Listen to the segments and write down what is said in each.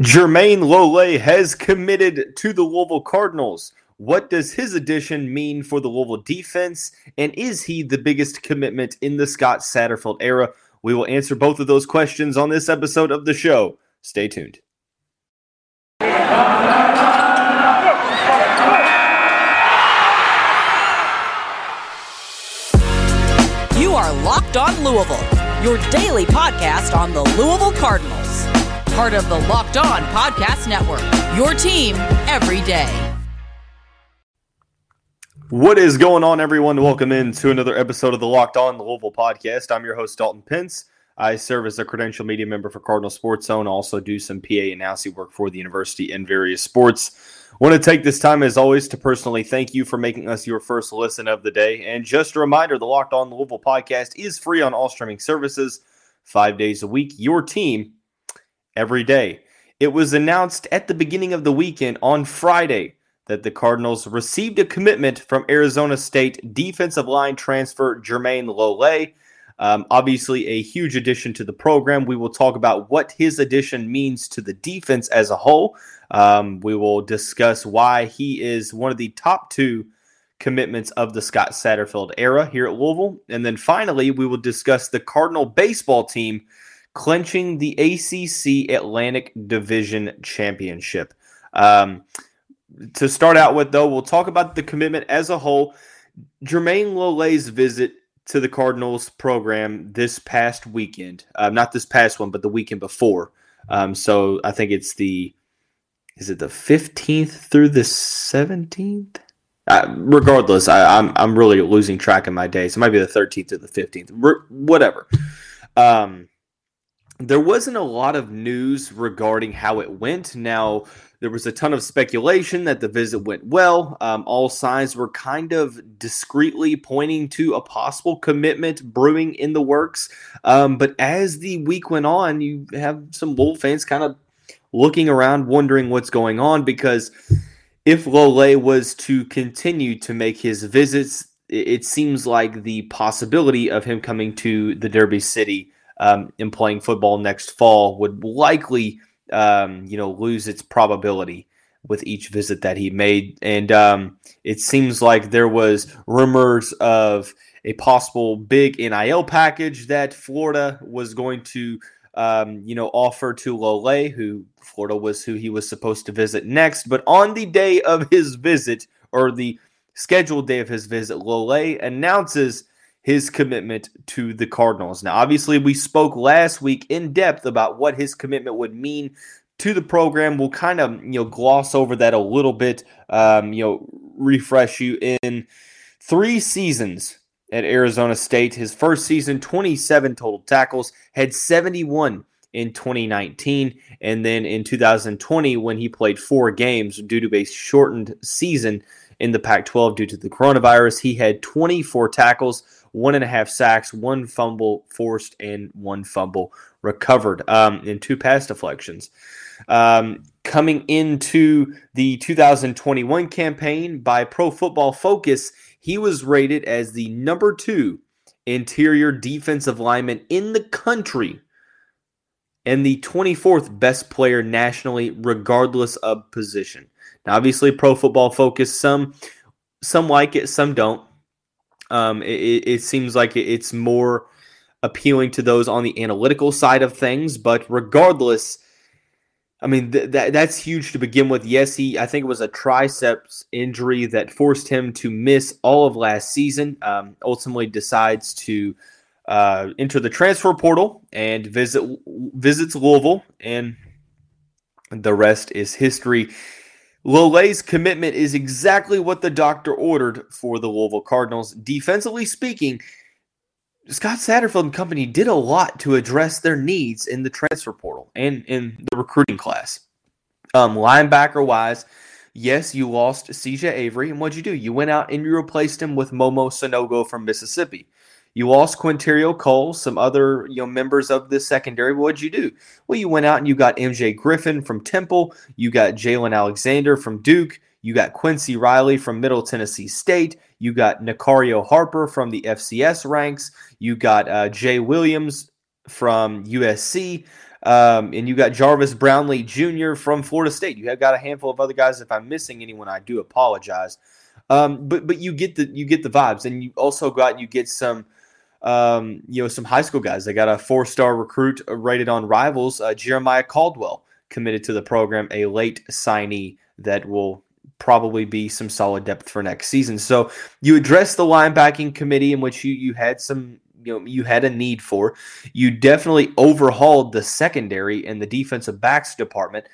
Jermayne Lole has committed to the Louisville Cardinals. What does his addition mean for the Louisville defense? And is he the biggest commitment in the Scott Satterfield era? We will answer both of those questions on this episode of the show. Stay tuned. You are Locked On Louisville, your daily podcast on the Louisville Cardinals. Part of the Locked On Podcast Network, your team every day. What is going on, everyone? Welcome in to another episode of the Locked On Louisville podcast. I'm your host, Dalton Pence. I serve as a credential media member for Cardinal Sports Zone. Also, do some PA and announcing work for the university in various sports. Want to take this time, as always, to personally thank you for making us your first listen of the day. And just a reminder the Locked On Louisville podcast is free on all streaming services, five days a week. Your team every day. It was announced at the beginning of the weekend on Friday that the Cardinals received a commitment from Arizona State defensive line transfer Jermayne Lole. Um, obviously, a huge addition to the program. We will talk about what his addition means to the defense as a whole. Um, we will discuss why he is one of the top two commitments of the Scott Satterfield era here at Louisville. And then finally, we will discuss the Cardinal baseball team clinching the ACC Atlantic Division Championship. Um, to start out with, though, we'll talk about the commitment as a whole. Jermayne Lole's visit to the Cardinals program this past weekend, uh, not this past one, but the weekend before. Um, so I think it's the is it the 15th through the 17th? Uh, regardless, I, am I'm, I'm really losing track of my days. It might be the 13th or the 15th, Re- whatever. Um, there wasn't a lot of news regarding how it went. Now, there was a ton of speculation that the visit went well. Um, all signs were kind of discreetly pointing to a possible commitment brewing in the works. Um, but as the week went on, you have some Wolf fans kind of looking around, wondering what's going on because if Lole was to continue to make his visits, it seems like the possibility of him coming to the Derby City um, and playing football next fall would likely, um, you know, lose its probability with each visit that he made. And um, it seems like there was rumors of a possible big NIL package that Florida was going to um, you know, offer to Lole, who Florida was who he was supposed to visit next. But on the day of his visit, or the scheduled day of his visit, Lole announces his commitment to the Cardinals. Now, obviously, we spoke last week in depth about what his commitment would mean to the program. We'll kind of you know gloss over that a little bit. Um, you know, refresh you in three seasons at Arizona State. His first season, 27 total tackles, had 71 in 2019. And then in 2020, when he played four games due to a shortened season in the Pac 12 due to the coronavirus, he had 24 tackles, one and a half sacks, one fumble forced, and one fumble recovered um, in two pass deflections. Um, coming into the 2021 campaign by Pro Football Focus, he was rated as the number two interior defensive lineman in the country and the 24th best player nationally, regardless of position. Now, obviously, Pro Football Focus, some some like it, some don't. Um, it, it seems like it's more appealing to those on the analytical side of things, but regardless, I mean, th- that that's huge to begin with. Yes, he I think it was a triceps injury that forced him to miss all of last season. Um, ultimately, decides to uh, enter the transfer portal and visit visits Louisville, and the rest is history. Lole's commitment is exactly what the doctor ordered for the Louisville Cardinals. Defensively speaking, Scott Satterfield and company did a lot to address their needs in the transfer portal and in the recruiting class. Um, linebacker wise, yes, you lost CJ Avery, and what'd you do? You went out and you replaced him with Momo Sanogo from Mississippi. You lost Qwynnterrio Cole, some other you know members of the secondary. What'd you do? Well, you went out and you got MJ Griffin from Temple. You got Jalen Alexander from Duke. You got Quincy Riley from Middle Tennessee State. You got Nicario Harper from the FCS ranks. You got uh, Jay Williams from USC. Um, and you got Jarvis Brownlee Jr. from Florida State. You have got a handful of other guys. If I'm missing anyone, I do apologize. Um, but but you get the you get the vibes, and you also got you get some um, you know some high school guys. They got a four star recruit rated on Rivals, uh, Jeremiah Caldwell, committed to the program, a late signee that will probably be some solid depth for next season. So you address the linebacking committee in which you you had some you know you had a need for. You definitely overhauled the secondary and the defensive backs department.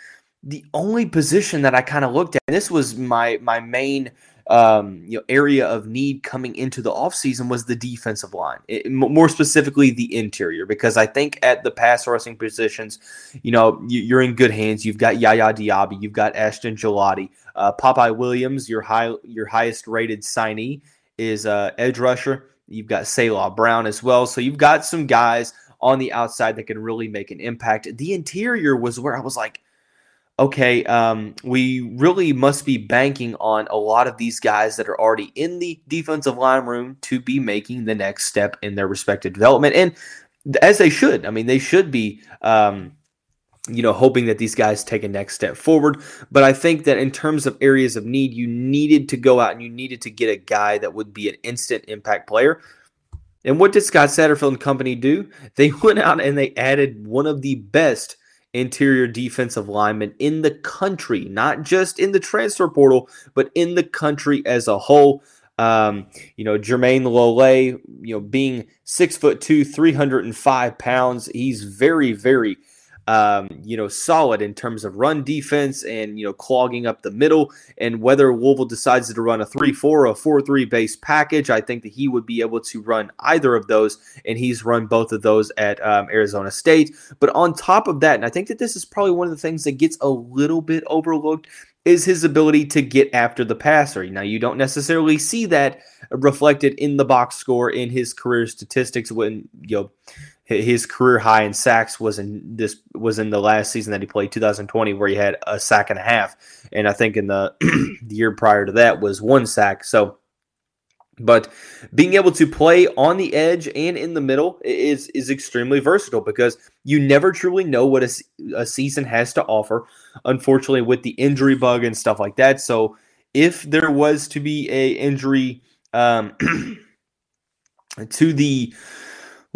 The only position that I kind of looked at, and this was my my main um, you know area of need coming into the offseason was the defensive line, it, more specifically the interior, because I think at the pass rushing positions, you know, you, are in good hands. You've got Yaya Diaby, you've got Ashton Gillotte, uh, Popeye Williams, your high your highest rated signee is uh, edge rusher. You've got Selah Brown as well, so you've got some guys on the outside that can really make an impact. The interior was where I was like okay, um, we really must be banking on a lot of these guys that are already in the defensive line room to be making the next step in their respective development. And as they should. I mean, they should be. Um, you know, hoping that these guys take a next step forward. But I think that in terms of areas of need, you needed to go out and you needed to get a guy that would be an instant impact player. And what did Scott Satterfield and company do? They went out and they added one of the best interior defensive lineman in the country, not just in the transfer portal, but in the country as a whole. Um, you know, Jermayne Lole, you know, being six foot two, 305 pounds, he's very, very um, you know, solid in terms of run defense and, you know, clogging up the middle. And whether Louisville decides to run a 3 4 or a 4 3 base package, I think that he would be able to run either of those. And he's run both of those at um, Arizona State. But on top of that, and I think that this is probably one of the things that gets a little bit overlooked, is his ability to get after the passer. Now, you don't necessarily see that reflected in the box score in his career statistics when, you know, his career high in sacks was in this was in the last season that he played 2020 where he had a sack and a half. And i think in the, the year prior to that was one sack. So but being able to play on the edge and in the middle is is extremely versatile because you never truly know what a, a season has to offer unfortunately with the injury bug and stuff like that. So if there was to be a injury um, to the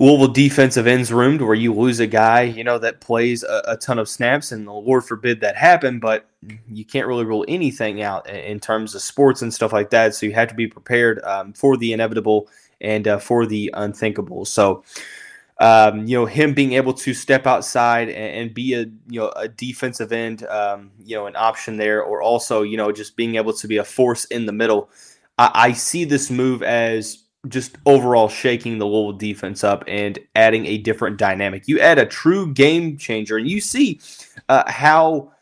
Louisville defensive ends roomed where you lose a guy, you know, that plays a, a, ton of snaps, and the Lord forbid that happen, but you can't really rule anything out in terms of sports and stuff like that. So you have to be prepared um, for the inevitable and uh, for the unthinkable. So, um, you know, him being able to step outside and, and be a you know a defensive end, um, you know, an option there, or also you know just being able to be a force in the middle. I, I see this move as just overall shaking the Louisville defense up and adding a different dynamic. You add a true game changer, and you see uh, how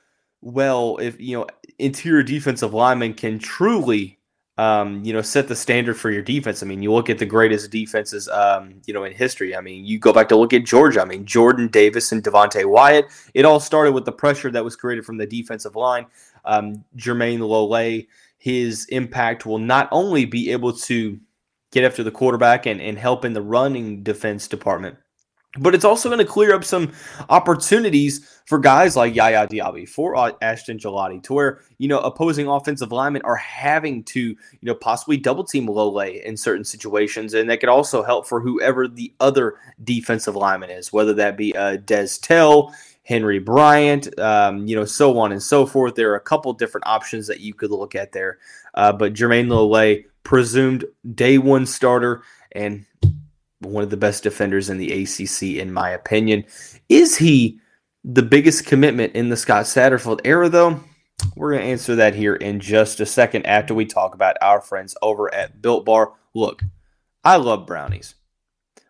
well if you know interior defensive linemen can truly um, you know set the standard for your defense. I mean, you look at the greatest defenses um, you know in history. I mean, you go back to look at Georgia. I mean, Jordan Davis and Devonte Wyatt. It all started with the pressure that was created from the defensive line. Um, Jermayne Lole, his impact will not only be able to get after the quarterback and, and help in the running defense department. But it's also going to clear up some opportunities for guys like Yaya Diaby, for Ashton Gillotte, to where, you know, opposing offensive linemen are having to, you know, possibly double team Lole in certain situations. And that could also help for whoever the other defensive lineman is, whether that be uh, Des Tell, Henry Bryant, um, you know, so on and so forth. There are a couple different options that you could look at there. Uh, but Jermayne Lole presumed day one starter and one of the best defenders in the ACC, in my opinion. Is he the biggest commitment in the Scott Satterfield era, though? We're going to answer that here in just a second after we talk about our friends over at Built Bar. Look, I love brownies,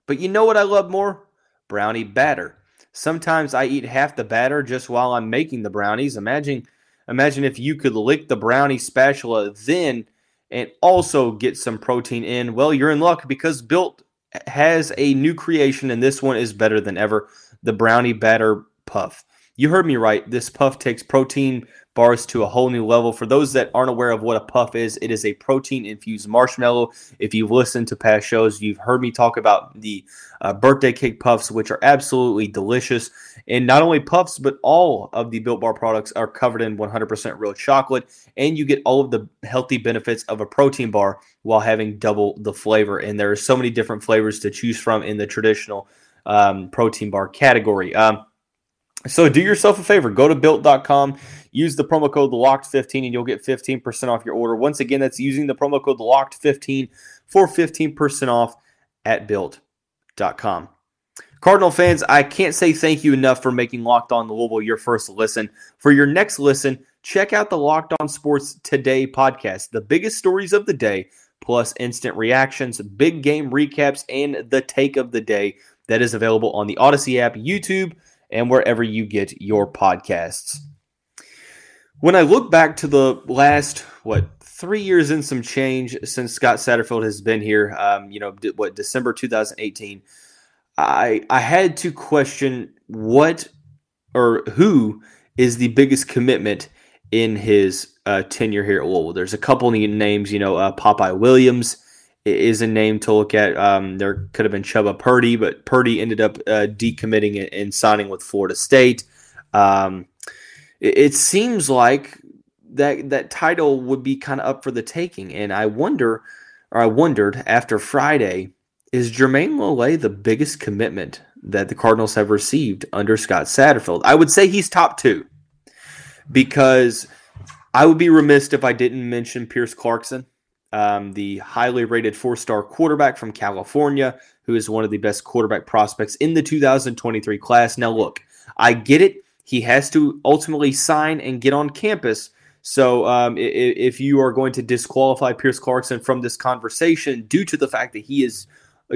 but you know what I love more? Brownie batter. Sometimes I eat half the batter just while I'm making the brownies. Imagine, imagine if you could lick the brownie spatula, then and also get some protein in, well, you're in luck because Built has a new creation, and this one is better than ever the Brownie Batter Puff. You heard me right. This puff takes protein bars to a whole new level. For those that aren't aware of what a puff is, it is a protein infused marshmallow. If you've listened to past shows, you've heard me talk about the uh, birthday cake puffs, which are absolutely delicious. And not only puffs, but all of the Built Bar products are covered in 100% real chocolate, and you get all of the healthy benefits of a protein bar while having double the flavor. And there are so many different flavors to choose from in the traditional um, protein bar category. Um, so do yourself a favor, go to built.com, use the promo code locked15 and you'll get 15% off your order. Once again, that's using the promo code locked15 for 15% off at built.com. Cardinal fans, I can't say thank you enough for making Locked On Louisville your first listen. For your next listen, check out the Locked On Sports Today podcast, the biggest stories of the day, plus instant reactions, big game recaps, and the take of the day that is available on the Odyssey app, YouTube, and wherever you get your podcasts. When I look back to the last, what, three years and some change since Scott Satterfield has been here, um, you know, what, December 2018, I, I had to question what or who is the biggest commitment in his uh, tenure here at Louisville. There's a couple of names, you know, uh, Popeye Williams is a name to look at. Um, there could have been Chubba Purdy, but Purdy ended up uh, decommitting and signing with Florida State. Um, it, seems like that that title would be kind of up for the taking, and I wonder, or I wondered after Friday, is Jermayne Lole the biggest commitment that the Cardinals have received under Scott Satterfield? I would say he's top two because I would be remiss if I didn't mention Pierce Clarkson um, the highly rated four star quarterback from California, who is one of the best quarterback prospects in the 2023 class. Now, look, I get it. He has to ultimately sign and get on campus. So, um, if, you are going to disqualify Pierce Clarkson from this conversation due to the fact that he is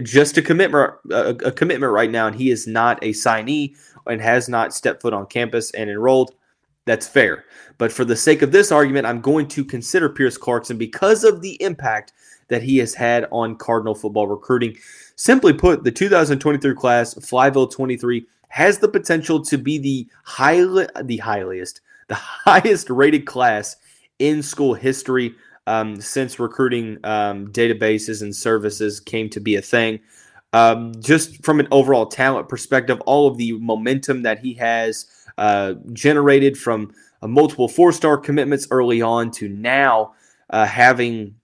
just a commitment, a commitment right now, and he is not a signee and has not stepped foot on campus and enrolled, that's fair. But for the sake of this argument, I'm going to consider Pierce Clarkson because of the impact that he has had on Cardinal football recruiting. Simply put, the 2023 class, Flyville 23, has the potential to be the highly, the highest, the highest rated class in school history um, since recruiting um, databases and services came to be a thing. Um, just from an overall talent perspective, all of the momentum that he has uh, generated from uh, multiple four star commitments early on to now uh, having,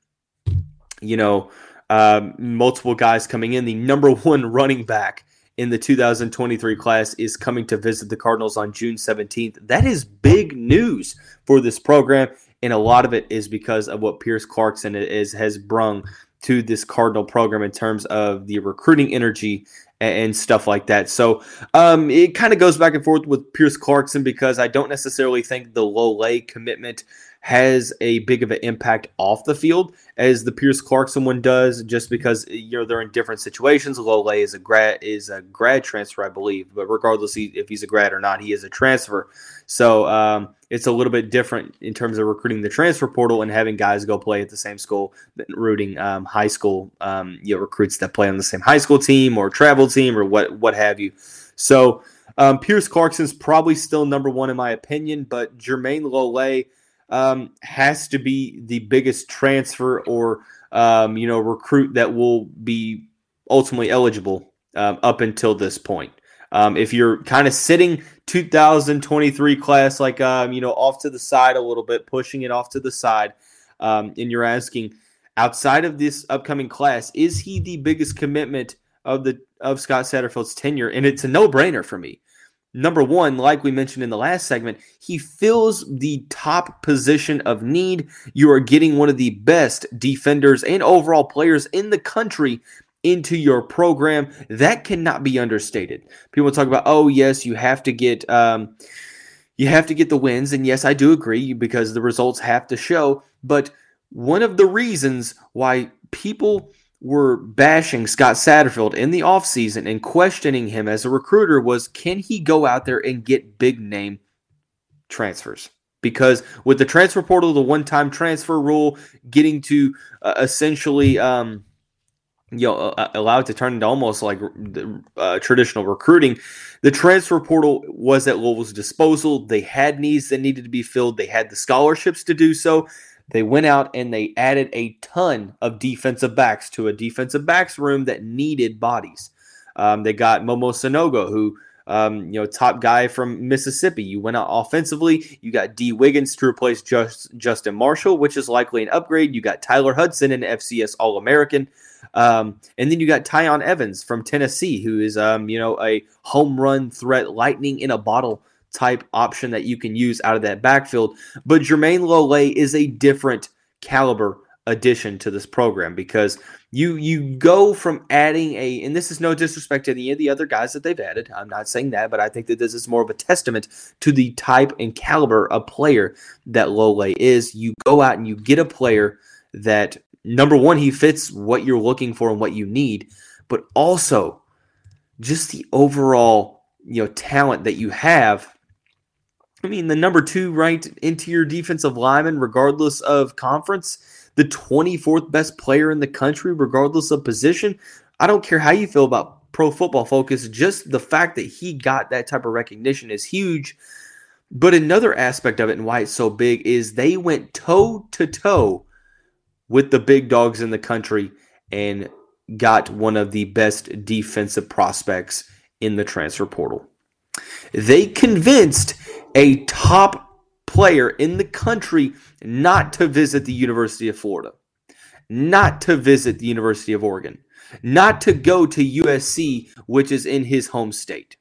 you know, um, multiple guys coming in. The number one running back in the 2023 class is coming to visit the Cardinals on June 17th. That is big news for this program, and a lot of it is because of what Pierce Clarkson is has brung to this Cardinal program in terms of the recruiting energy and stuff like that. So um, it kind of goes back and forth with Pierce Clarkson because I don't necessarily think the Lole commitment has a big of an impact off the field as the Pierce Clarkson one does, just because you know they're in different situations. Lole is a grad is a grad transfer, I believe, but regardless if he's a grad or not, he is a transfer. So um, it's a little bit different in terms of recruiting the transfer portal and having guys go play at the same school than rooting um, high school um, you know, recruits that play on the same high school team or travel team or what what have you. So um, Pierce Clarkson's probably still number one in my opinion, but Jermayne Lole um, has to be the biggest transfer or um, you know recruit that will be ultimately eligible um, up until this point. Um, if you're kind of sitting 2023 class, like um, you know, off to the side a little bit, pushing it off to the side, um, and you're asking, outside of this upcoming class, is he the biggest commitment of the of Scott Satterfield's tenure? And it's a no brainer for me. Number one, like we mentioned in the last segment, he fills the top position of need. You are getting one of the best defenders and overall players in the country into your program. That cannot be understated. People talk about, oh yes, you have to get um, you have to get the wins, and yes, I do agree because the results have to show. But one of the reasons why people were bashing Scott Satterfield in the offseason and questioning him as a recruiter was can he go out there and get big name transfers? Because with the transfer portal, the one time transfer rule, getting to uh, essentially um, you know, uh, allowed to turn into almost like uh, traditional recruiting. The transfer portal was at Louisville's disposal. They had needs that needed to be filled. They had the scholarships to do so. They went out and they added a ton of defensive backs to a defensive backs room that needed bodies. Um, they got Momo Sanogo, who um, you know, top guy from Mississippi. You went out offensively. You got Dee Wiggins to replace Just, Justin Marshall, which is likely an upgrade. You got Tyler Hudson, an FCS All American. Um, and then you got Tiyon Evans from Tennessee, who is, um, you know, a home run threat, lightning in a bottle type option that you can use out of that backfield. But Jermayne Lole is a different caliber addition to this program because you you go from adding a and this is no disrespect to any of the other guys that they've added i'm not saying that but i think that this is more of a testament to the type and caliber of player that lole is you go out and you get a player that number one he fits what you're looking for and what you need but also just the overall you know talent that you have i mean the number two ranked interior defensive lineman regardless of conference the 24th best player in the country, regardless of position. I don't care how you feel about pro football focus, just the fact that he got that type of recognition is huge. But another aspect of it and why it's so big is they went toe to toe with the big dogs in the country and got one of the best defensive prospects in the transfer portal. They convinced a top player in the country not to visit the University of Florida, not to visit the University of Oregon, not to go to USC, which is in his home state.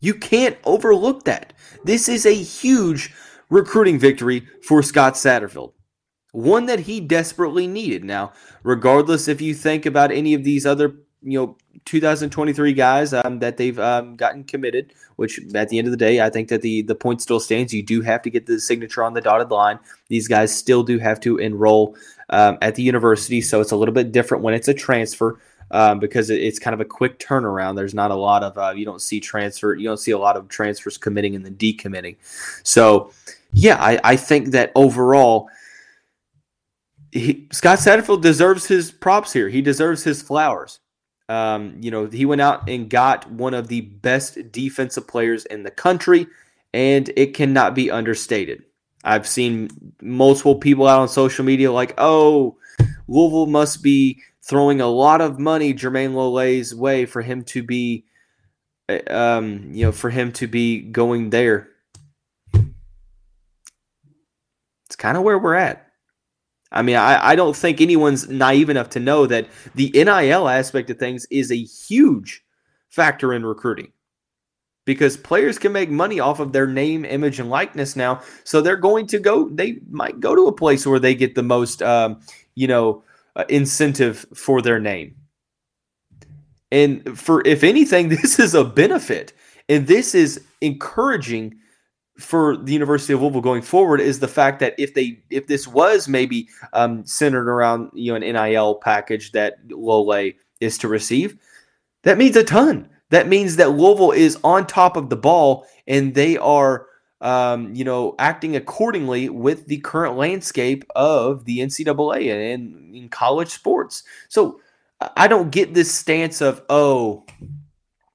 You can't overlook that. This is a huge recruiting victory for Scott Satterfield. One that he desperately needed. Now, regardless if you think about any of these other you know 2023 guys um, that they've um, gotten committed. Which at the end of the day, I think that the the point still stands. You do have to get the signature on the dotted line. These guys still do have to enroll um, at the university, so it's a little bit different when it's a transfer. Um, because it's kind of a quick turnaround. There's not a lot of uh, you don't see transfer, you don't see a lot of transfers committing and then decommitting. So, yeah, I, I think that overall, he, Scott Satterfield deserves his props here. He deserves his flowers. Um, you know, he went out and got one of the best defensive players in the country, and it cannot be understated. I've seen multiple people out on social media like, oh, Louisville must be throwing a lot of money Jermayne Lole's way for him to be, uh, um, you know, for him to be going there. It's kind of where we're at. I mean, I, I don't think anyone's naive enough to know that the NIL aspect of things is a huge factor in recruiting because players can make money off of their name, image, and likeness now. So they're going to go, they might go to a place where they get the most, um, you know, uh, incentive for their name. And for, if anything, this is a benefit. And this is encouraging for the University of Louisville going forward is the fact that if they if this was maybe um, centered around you know an NIL package that Lole is to receive, that means a ton. That means that Louisville is on top of the ball and they are um, you know acting accordingly with the current landscape of the NCAA and in college sports. So I don't get this stance of oh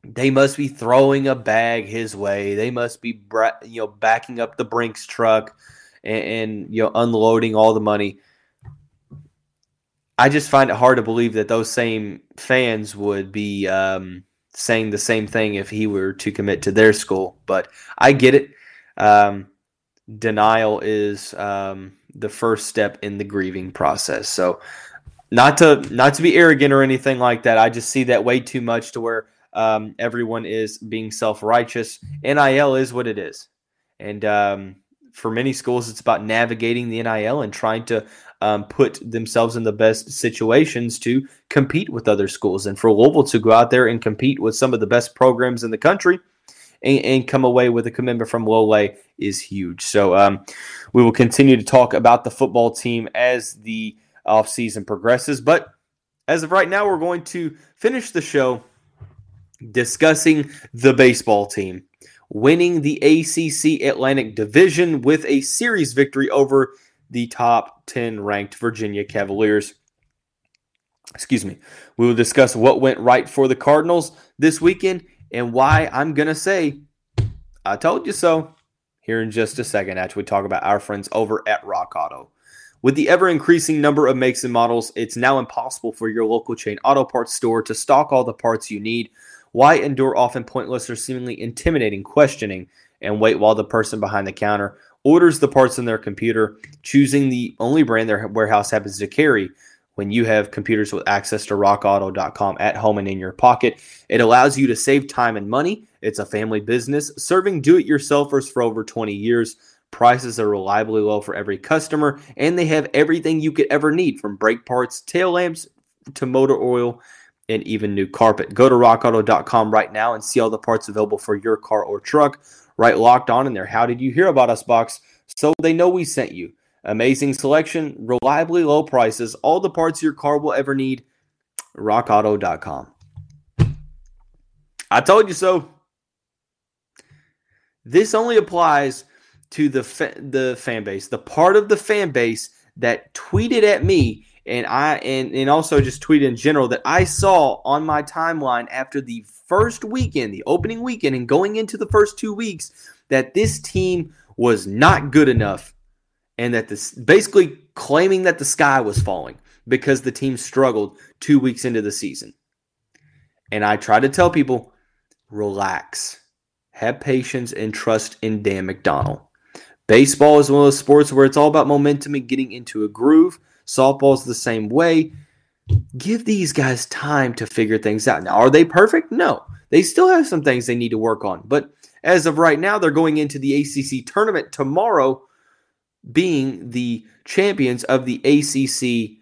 they must be throwing a bag his way. They must be, you know, backing up the Brinks truck and, and, you know unloading all the money. I just find it hard to believe that those same fans would be um, saying the same thing if he were to commit to their school. But I get it. Um, denial is um, the first step in the grieving process. So, not to not to be arrogant or anything like that. I just see that way too much to where um, everyone is being self righteous. NIL is what it is. And um, for many schools, it's about navigating the NIL and trying to um, put themselves in the best situations to compete with other schools. And for Louisville to go out there and compete with some of the best programs in the country and, come away with a commitment from Lole is huge. So um, we will continue to talk about the football team as the offseason progresses. But as of right now, we're going to finish the show discussing the baseball team winning the ACC Atlantic Division with a series victory over the top 10 ranked Virginia Cavaliers. excuse me, we will discuss what went right for the Cardinals this weekend and why I'm going to say, I told you so, here in just a second after we talk about our friends over at Rock Auto. With the ever increasing number of makes and models, it's now impossible for your local chain auto parts store to stock all the parts you need. Why endure often pointless or seemingly intimidating questioning and wait while the person behind the counter orders the parts in their computer, choosing the only brand their warehouse happens to carry? When you have computers with access to rockauto.com at home and in your pocket, it allows you to save time and money. It's a family business serving do it yourselfers for over 20 years. Prices are reliably low for every customer, and they have everything you could ever need from brake parts, tail lamps to motor oil, and even new carpet. Go to rockauto.com right now and see all the parts available for your car or truck. Write locked on in their. How did you hear about us box? So they know we sent you. Amazing selection, reliably low prices, all the parts your car will ever need. RockAuto.com. I told you so. This only applies to the fa- the fan base, the part of the fan base that tweeted at me and I and, and also just tweeted in general that I saw on my timeline after the first weekend, the opening weekend, and going into the first two weeks, that this team was not good enough and that this basically claiming that the sky was falling because the team struggled two weeks into the season. And I try to tell people, relax, have patience, and trust in Dan McDonnell. Baseball is one of those sports where it's all about momentum and getting into a groove. Softball is the same way. Give these guys time to figure things out. Now, are they perfect? No. They still have some things they need to work on. But as of right now, they're going into the ACC tournament tomorrow being the champions of the ACC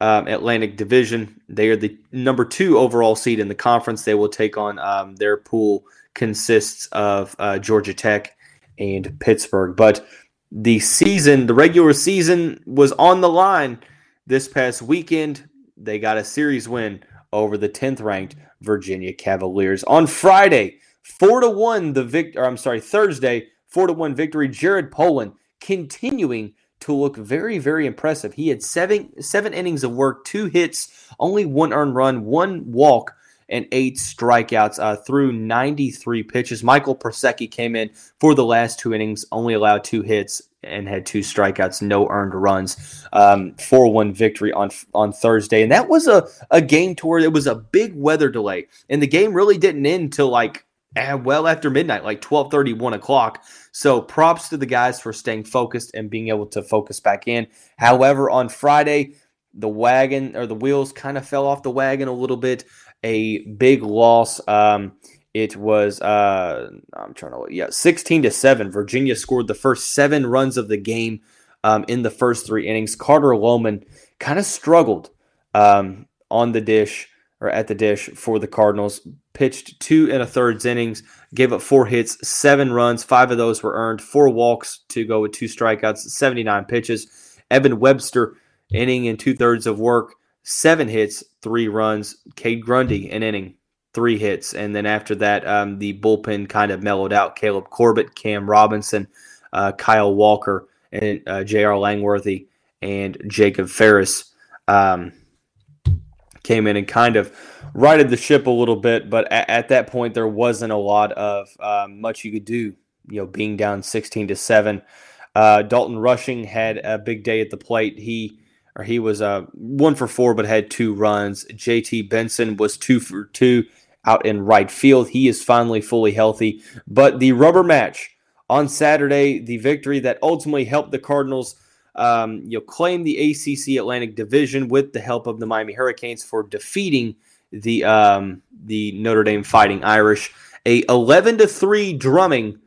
um, Atlantic Division. They are the number two overall seed in the conference. They will take on um, their pool consists of uh, Georgia Tech and Pittsburgh. But the season, the regular season, was on the line this past weekend. They got a series win over the 10th ranked Virginia Cavaliers on Friday. Four to one, the victor. I'm sorry, Thursday, four to one victory. Jared Poland continuing to look very, very impressive. He had seven seven innings of work, two hits, only one earned run, one walk, and eight strikeouts uh, through 93 pitches. Michael Prosecky came in for the last two innings, only allowed two hits and had two strikeouts, no earned runs. Um, 4 1 victory on on Thursday. And that was a, a game to where it was a big weather delay. And the game really didn't end till like eh, well after midnight, like 12 30, 1 o'clock. So props to the guys for staying focused and being able to focus back in. However, on Friday, the wagon or the wheels kind of fell off the wagon a little bit. A big loss. Um, it was uh, I'm trying to yeah, 16 to seven. Virginia scored the first seven runs of the game um, in the first three innings. Carter Lohman kind of struggled um, on the dish or at the dish for the Cardinals. Pitched two and a thirds innings, gave up four hits, seven runs. Five of those were earned, four walks to go with two strikeouts, 79 pitches. Evan Webster, inning and two thirds of work, seven hits, three runs. Cade Grundy, an inning, three hits. And then after that, um, the bullpen kind of mellowed out. Caleb Corbett, Cam Robinson, uh, Kyle Walker, and uh, J.R. Langworthy, and Jacob Ferris. Um, came in and kind of righted the ship a little bit. But at, at that point, there wasn't a lot of um, much you could do. You know, being down sixteen to seven. Uh, Dalton Rushing had a big day at the plate. He or he was uh, one for four, but had two runs. JT Benson was two for two out in right field. He is finally fully healthy. But the rubber match on Saturday, the victory that ultimately helped the Cardinals um, you claim the ACC Atlantic Division with the help of the Miami Hurricanes for defeating the um, the Notre Dame Fighting Irish. A 11 to three drumming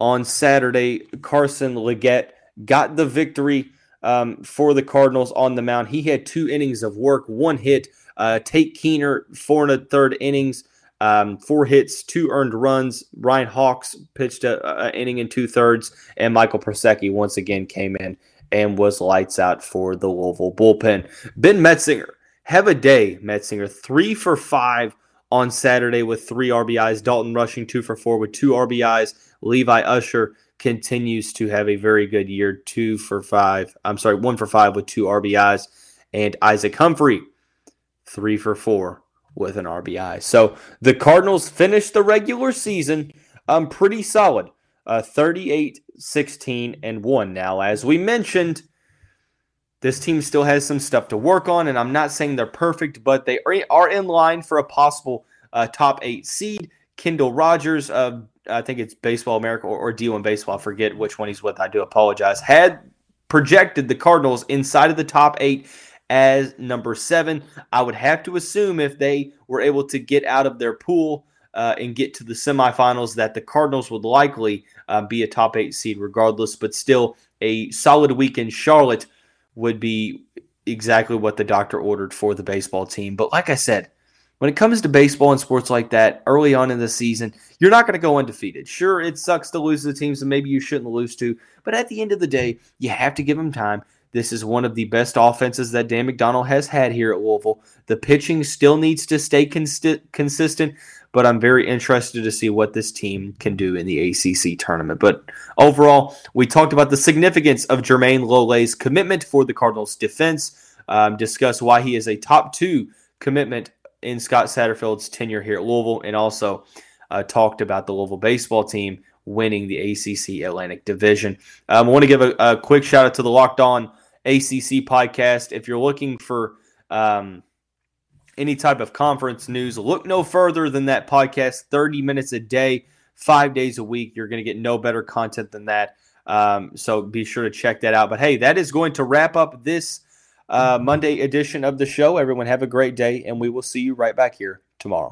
on Saturday. Carson Leggett got the victory um, for the Cardinals on the mound. He had two innings of work, one hit. Uh, Tate Kuehner, four and a third innings, um, four hits, two earned runs. Ryan Hawks pitched an inning and two thirds, and Michael Prosecky once again came in and was lights out for the Louisville bullpen. Ben Metzinger, have a day, Metzinger. Three for five on Saturday with three RBIs. Dalton rushing two for four with two RBIs. Levi Usher continues to have a very good year, two for five. I'm sorry, one for five with two RBIs. And Isaac Humphrey, three for four with an RBI. So the Cardinals finished the regular season um, pretty solid. Uh, 38, 16, and 1. Now, as we mentioned, this team still has some stuff to work on, and I'm not saying they're perfect, but they are in line for a possible uh, top eight seed. Kendall Rogers, uh, I think it's Baseball America or, or D1 Baseball, I forget which one he's with. I do apologize. Had projected the Cardinals inside of the top eight as number seven. I would have to assume if they were able to get out of their pool uh, and get to the semifinals, that the Cardinals would likely uh, be a top eight seed regardless. But still, a solid week in Charlotte would be exactly what the doctor ordered for the baseball team. But like I said, when it comes to baseball and sports like that early on in the season, you're not going to go undefeated. Sure, it sucks to lose to the teams that maybe you shouldn't lose to, but at the end of the day, you have to give them time. This is one of the best offenses that Dan McDonnell has had here at Louisville. The pitching still needs to stay consistent, but I'm very interested to see what this team can do in the ACC tournament. But overall, we talked about the significance of Jermayne Lole's commitment for the Cardinals' defense, um, discuss why he is a top two commitment in Scott Satterfield's tenure here at Louisville, and also uh, talked about the Louisville baseball team winning the ACC Atlantic Division. Um, I want to give a, a quick shout out to the Locked On ACC podcast. If you're looking for um, any type of conference news, look no further than that podcast 30 minutes a day, five days a week. You're going to get no better content than that. Um, so be sure to check that out. But hey, that is going to wrap up this uh, Monday edition of the show. Everyone, have a great day, and we will see you right back here tomorrow.